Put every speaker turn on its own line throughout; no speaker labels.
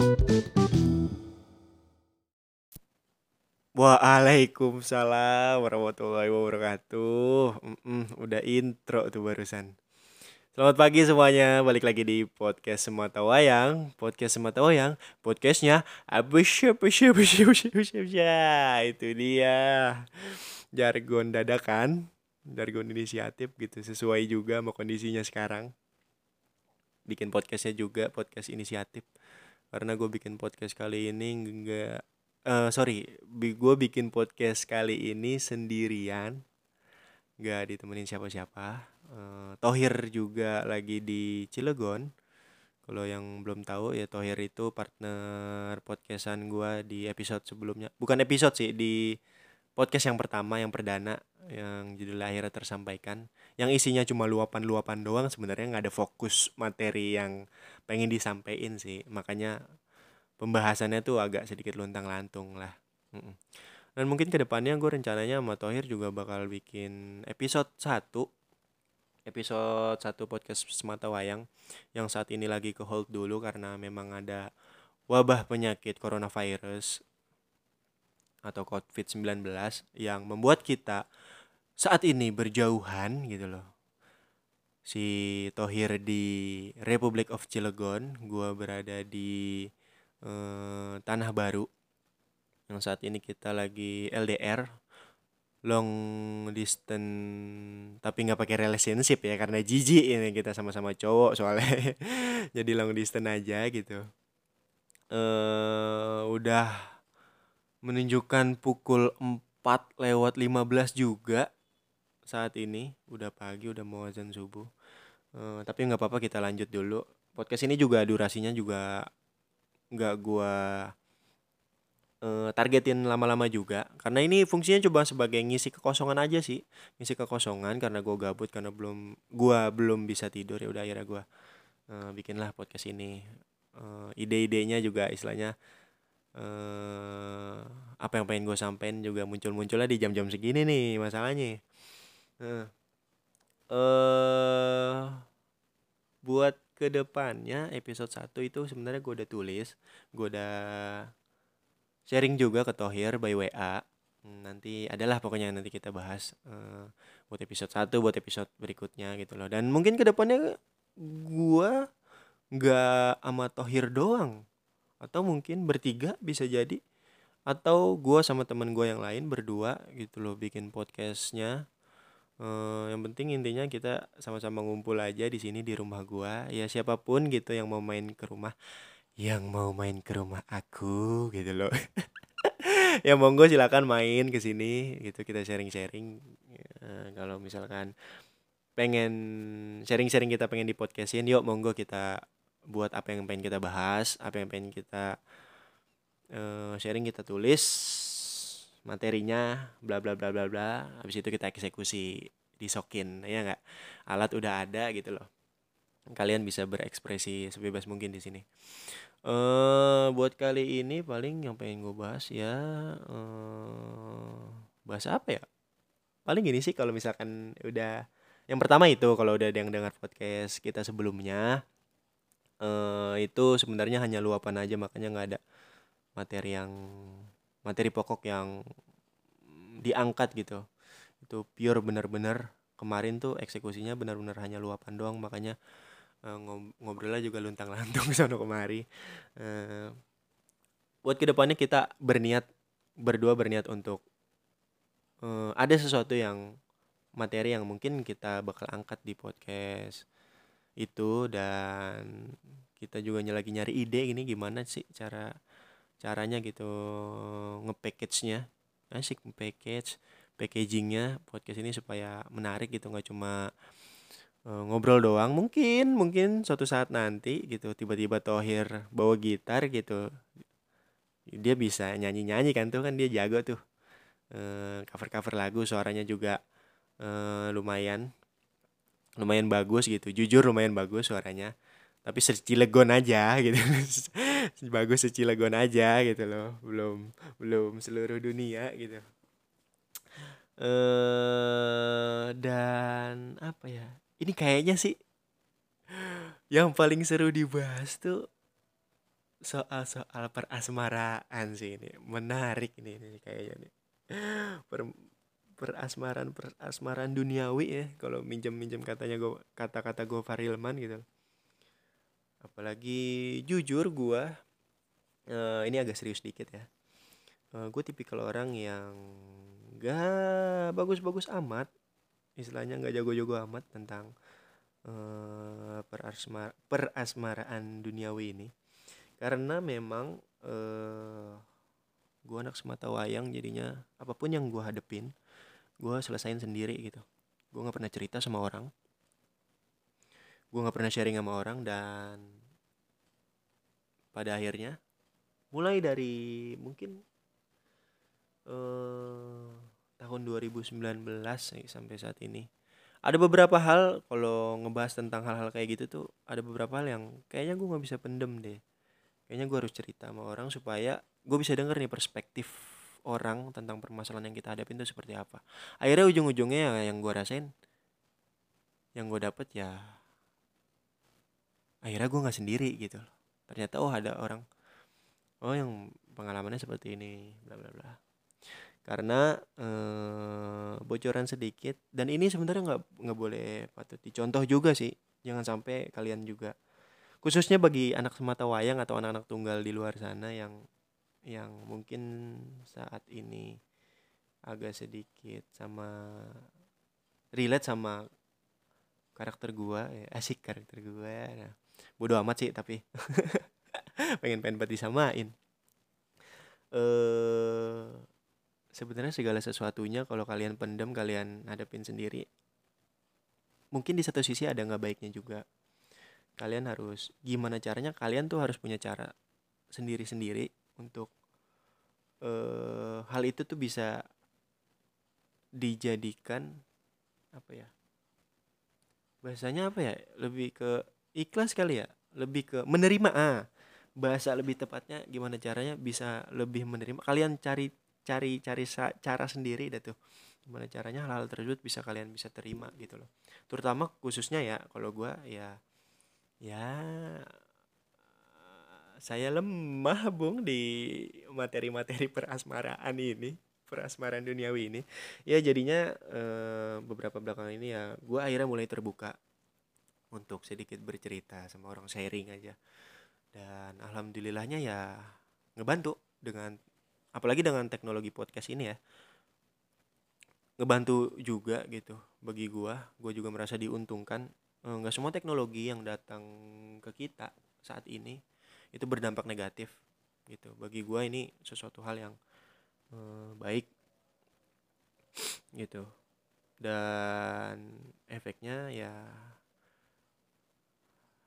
Waalaikumsalam warahmatullahi wabarakatuh. Mm-mm, udah intro tuh barusan. Selamat pagi semuanya, balik lagi di podcast Semata Wayang. Podcast Semata Wayang, podcastnya abusya, abusya. Itu dia. Jargon dadakan, jargon inisiatif gitu, sesuai juga sama kondisinya sekarang. Bikin podcastnya juga, podcast inisiatif. Karena gue bikin podcast kali ini nggak eh sorry, gue bikin podcast kali ini sendirian, nggak ditemenin siapa-siapa. Eh, Tohir juga lagi di Cilegon. Kalau yang belum tahu ya Tohir itu partner podcastan gue di episode sebelumnya. Bukan episode sih di podcast yang pertama yang perdana yang judulnya akhirnya tersampaikan. Yang isinya cuma luapan-luapan doang sebenarnya nggak ada fokus materi yang pengen disampaikan sih. Makanya pembahasannya tuh agak sedikit luntang lantung lah dan mungkin ke depannya gue rencananya sama Tohir juga bakal bikin episode 1 episode 1 podcast semata wayang yang saat ini lagi ke hold dulu karena memang ada wabah penyakit coronavirus atau COVID-19 yang membuat kita saat ini berjauhan gitu loh. Si Tohir di Republic of Cilegon gua berada di eh, Tanah Baru. Yang saat ini kita lagi LDR long distance tapi nggak pakai relationship ya karena jijik ini kita sama-sama cowok soalnya. Jadi long distance aja gitu. Eh udah menunjukkan pukul 4 lewat 15 juga saat ini. Udah pagi udah mau azan subuh. Eh, tapi nggak apa-apa kita lanjut dulu. Podcast ini juga durasinya juga nggak gua eh, targetin lama-lama juga. Karena ini fungsinya coba sebagai ngisi kekosongan aja sih. Ngisi kekosongan karena gua gabut karena belum gua belum bisa tidur. Ya udah akhirnya gua eh, bikinlah podcast ini. Eh, ide-idenya juga istilahnya eh apa yang pengen gue sampein juga muncul-munculnya di jam-jam segini nih masalahnya. Eh, eh buat ke depannya episode 1 itu sebenarnya gue udah tulis gue udah sharing juga ke Tohir by WA nanti adalah pokoknya nanti kita bahas eh, buat episode 1 buat episode berikutnya gitu loh. Dan mungkin ke depannya gue nggak sama Tohir doang atau mungkin bertiga bisa jadi atau gue sama temen gue yang lain berdua gitu loh bikin podcastnya Eh, yang penting intinya kita sama-sama ngumpul aja di sini di rumah gua. Ya siapa pun gitu yang mau main ke rumah, yang mau main ke rumah aku gitu loh. ya monggo silakan main ke sini gitu kita sharing-sharing. Eh, kalau misalkan pengen sharing-sharing kita pengen di podcastin, yuk monggo kita buat apa yang pengen kita bahas, apa yang pengen kita eh, sharing kita tulis materinya bla bla bla bla bla. Habis itu kita eksekusi disokin ya nggak? Alat udah ada gitu loh. Kalian bisa berekspresi sebebas mungkin di sini. Eh buat kali ini paling yang pengen gue bahas ya eh bahas apa ya? Paling gini sih kalau misalkan udah yang pertama itu kalau udah ada yang dengar podcast kita sebelumnya eh itu sebenarnya hanya luapan aja makanya nggak ada materi yang materi pokok yang diangkat gitu. Itu pure bener-bener kemarin tuh eksekusinya benar-benar hanya luapan doang makanya eh, ngob- ngobrolnya juga luntang-lantung sono kemari. Eh, buat ke depannya kita berniat berdua berniat untuk eh, ada sesuatu yang materi yang mungkin kita bakal angkat di podcast itu dan kita juga lagi nyari ide ini gimana sih cara caranya gitu nge-package-nya. Asik package packagingnya podcast ini supaya menarik gitu nggak cuma eh, ngobrol doang. Mungkin mungkin suatu saat nanti gitu tiba-tiba Tohir bawa gitar gitu dia bisa nyanyi-nyanyi kan tuh kan dia jago tuh. Eh, cover-cover lagu suaranya juga eh, lumayan lumayan bagus gitu. Jujur lumayan bagus suaranya. Tapi secilegon aja gitu. Bagus secilegon aja gitu loh. Belum belum seluruh dunia gitu. Eh dan apa ya? Ini kayaknya sih yang paling seru dibahas tuh soal-soal perasmaraan sih ini. Menarik ini, ini kayaknya nih perasmaran perasmaran duniawi ya. Kalau minjem minjem katanya gue kata-kata gue Farilman gitu. Apalagi jujur gue uh, ini agak serius dikit ya. Uh, eh, gue tipikal orang yang gak bagus-bagus amat istilahnya nggak jago-jago amat tentang uh, perasmar perasmaraan duniawi ini. Karena memang uh, gue anak semata wayang jadinya apa pun yang gue hadepin gue selesain sendiri gitu. Gue nggak pernah cerita sama orang. Gue nggak pernah sharing sama orang dan pada akhirnya mulai dari mungkin uh, tahun 2019 nih, sampai saat ini. Ada beberapa hal kalau ngebahas tentang hal-hal kayak gitu tuh ada beberapa hal yang kayaknya gue nggak bisa pendem deh. Kayaknya gue harus cerita sama orang supaya gue bisa denger nih perspektif orang tentang permasalahan yang kita hadapin itu seperti apa. Akhirnya ujung-ujungnya yang gue rasain yang gue dapet ya akhirnya gue nggak sendiri gitu ternyata oh ada orang oh yang pengalamannya seperti ini bla bla bla. Karena eh, bocoran sedikit dan ini sebenarnya nggak nggak boleh patut dicontoh juga sih jangan sampai kalian juga. Khususnya bagi anak semata wayang atau anak-anak tunggal di luar sana yang yang mungkin saat ini agak sedikit sama relate sama karakter gua ya, asik karakter gua. Ya. Nah, bodoh amat sih tapi pengen pengen buat disamain. Eh sebenarnya segala sesuatunya kalau kalian pendem kalian hadapin sendiri mungkin di satu sisi ada nggak baiknya juga. Kalian harus gimana caranya kalian tuh harus punya cara sendiri-sendiri untuk uh, hal itu tuh bisa dijadikan apa ya bahasanya apa ya lebih ke ikhlas kali ya lebih ke menerima ah bahasa lebih tepatnya gimana caranya bisa lebih menerima. Kalian cari cari cari cara sendiri dah tuh gimana caranya hal-hal tersebut bisa kalian bisa terima gitu loh. Terutama khususnya ya kalau gue ya ya saya lemah bung di materi-materi perasmaraan ini perasmaraan duniawi ini. Ya jadinya e, beberapa belakangan ini ya gue akhirnya mulai terbuka untuk sedikit bercerita sama orang sharing aja. Dan alhamdulillahnya ya ngebantu dengan apalagi dengan teknologi podcast ini ya ngebantu juga gitu bagi gue gue juga merasa diuntungkan. Eh, nggak semua teknologi yang datang ke kita saat ini itu berdampak negatif gitu. Bagi gue ini sesuatu hal yang uh, baik gitu. Dan efeknya ya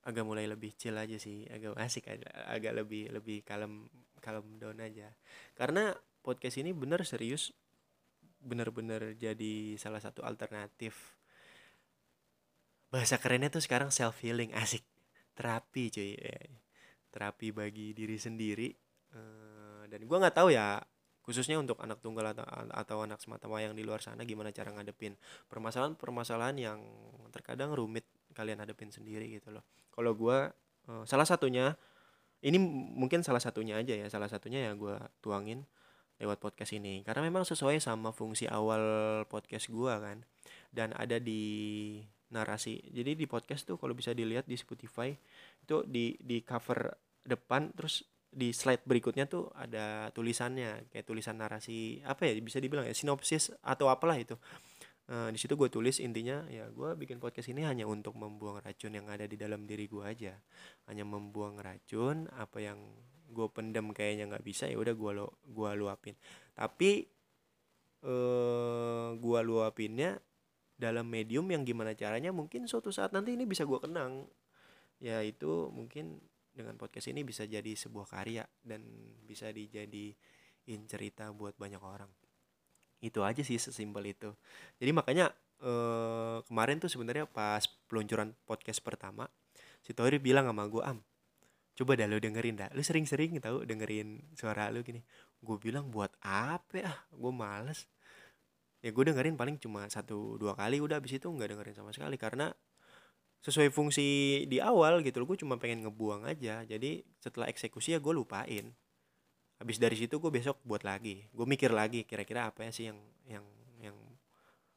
agak mulai lebih chill aja sih agak asik aja agak lebih lebih kalem kalem down aja. Karena podcast ini bener serius bener-bener jadi salah satu alternatif. Bahasa kerennya tuh sekarang self healing asik. Terapi cuy. Terapi bagi diri sendiri uh, dan gue nggak tahu ya khususnya untuk anak tunggal atau, atau anak semata wayang di luar sana gimana cara ngadepin permasalahan-permasalahan yang terkadang rumit kalian hadepin sendiri gitu loh. Kalau gue uh, salah satunya ini mungkin salah satunya aja ya salah satunya ya gue tuangin lewat podcast ini. Karena memang sesuai sama fungsi awal podcast gue kan dan ada di narasi. Jadi di podcast tuh kalau bisa dilihat di Spotify itu di di cover depan terus di slide berikutnya tuh ada tulisannya kayak tulisan narasi apa ya bisa dibilang ya sinopsis atau apalah itu. Nah, di situ gue tulis intinya ya gue bikin podcast ini hanya untuk membuang racun yang ada di dalam diri gue aja hanya membuang racun apa yang gue pendem kayaknya nggak bisa ya udah gue lo gue luapin tapi eh gue luapinnya dalam medium yang gimana caranya mungkin suatu saat nanti ini bisa gue kenang. Ya itu mungkin dengan podcast ini bisa jadi sebuah karya dan bisa dijadiin cerita buat banyak orang. Itu aja sih sesimpel itu. Jadi makanya eh, kemarin tuh sebenarnya pas peluncuran podcast pertama si Tori bilang sama gue am coba dah lu dengerin dah. Lu sering-sering tahu dengerin suara lu gini. Gue bilang buat apa ya? Gue males ya gue dengerin paling cuma satu dua kali udah abis itu nggak dengerin sama sekali karena sesuai fungsi di awal gitu loh gue cuma pengen ngebuang aja. Jadi setelah eksekusi ya gue lupain. Habis dari situ gue besok buat lagi. Gue mikir lagi kira-kira apa ya sih yang yang yang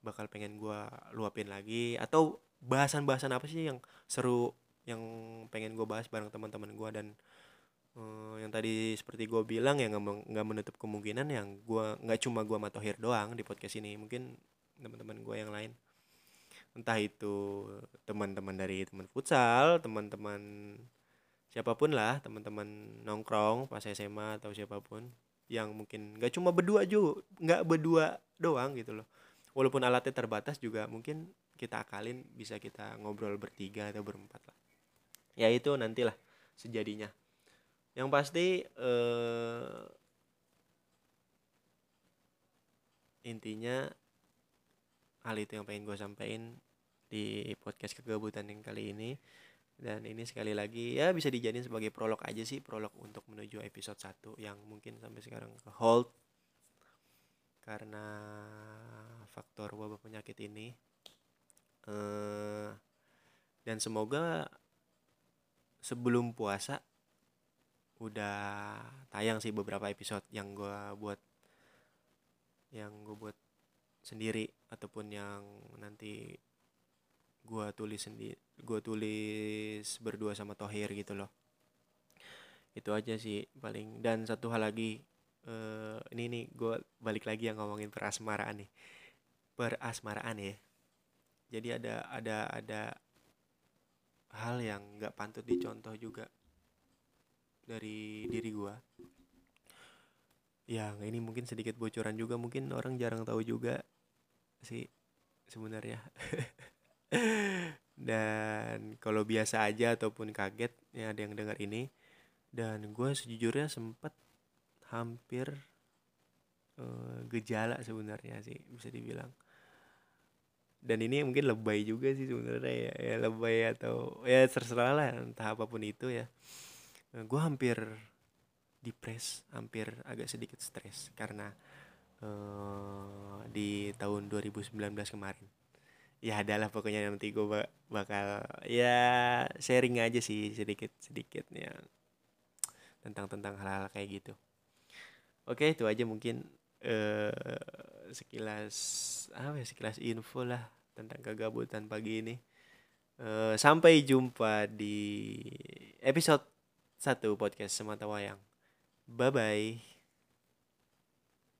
bakal pengen gue luapin lagi atau bahasan-bahasan apa sih yang seru yang pengen gue bahas bareng teman-teman gue dan uh, yang tadi seperti gue bilang ya nggak menutup kemungkinan yang gue nggak cuma gue matohir doang di podcast ini mungkin teman-teman gue yang lain. Entah itu teman-teman dari teman futsal teman-teman siapa pun lah teman-teman nongkrong pas SMA atau siapa pun yang mungkin nggak cuma berdua juga nggak berdua doang gitu loh. Walaupun alatnya terbatas juga mungkin kita akalin bisa kita ngobrol bertiga atau berempat lah. Ya itu nantilah sejadinya yang pasti eh, intinya hal itu yang pengen gue sampaikan di podcast kegabutan yang kali ini. Dan ini sekali lagi ya bisa dijadiin sebagai prolog aja sih prolog untuk menuju episode 1 yang mungkin sampai sekarang ke hold. Karena faktor wabah penyakit ini eh, dan semoga sebelum puasa udah tayang sih beberapa episode yang gue buat yang gue buat sendiri ataupun yang nanti gue tulis sendiri gue tulis berdua sama Tohir gitu loh. Itu aja sih paling. Dan satu hal lagi uh, ini nih gue balik lagi yang ngomongin perasmaraan nih. Perasmaraan ya. Jadi ada ada ada hal yang nggak pantut dicontoh juga dari diri gue ya ini mungkin sedikit bocoran juga mungkin orang jarang tahu juga sih sebenarnya. Dan kalau biasa aja ataupun kaget ya ada yang dengar ini. Dan gue sejujurnya sempat hampir uh, gejala sebenarnya sih bisa dibilang. Dan ini mungkin lebay juga sih sebenarnya ya, ya lebay atau ya terserah lah entah apa pun itu ya gue hampir depres hampir agak sedikit stres karena uh, di tahun 2019 kemarin ya adalah pokoknya nanti gue bakal ya sharing aja sih sedikit sedikit ya tentang tentang hal-hal kayak gitu oke itu aja mungkin uh, sekilas apa ya sekilas info lah tentang kegabutan pagi ini. Uh, sampai jumpa di episode satu podcast Semata Wayang. Bye bye.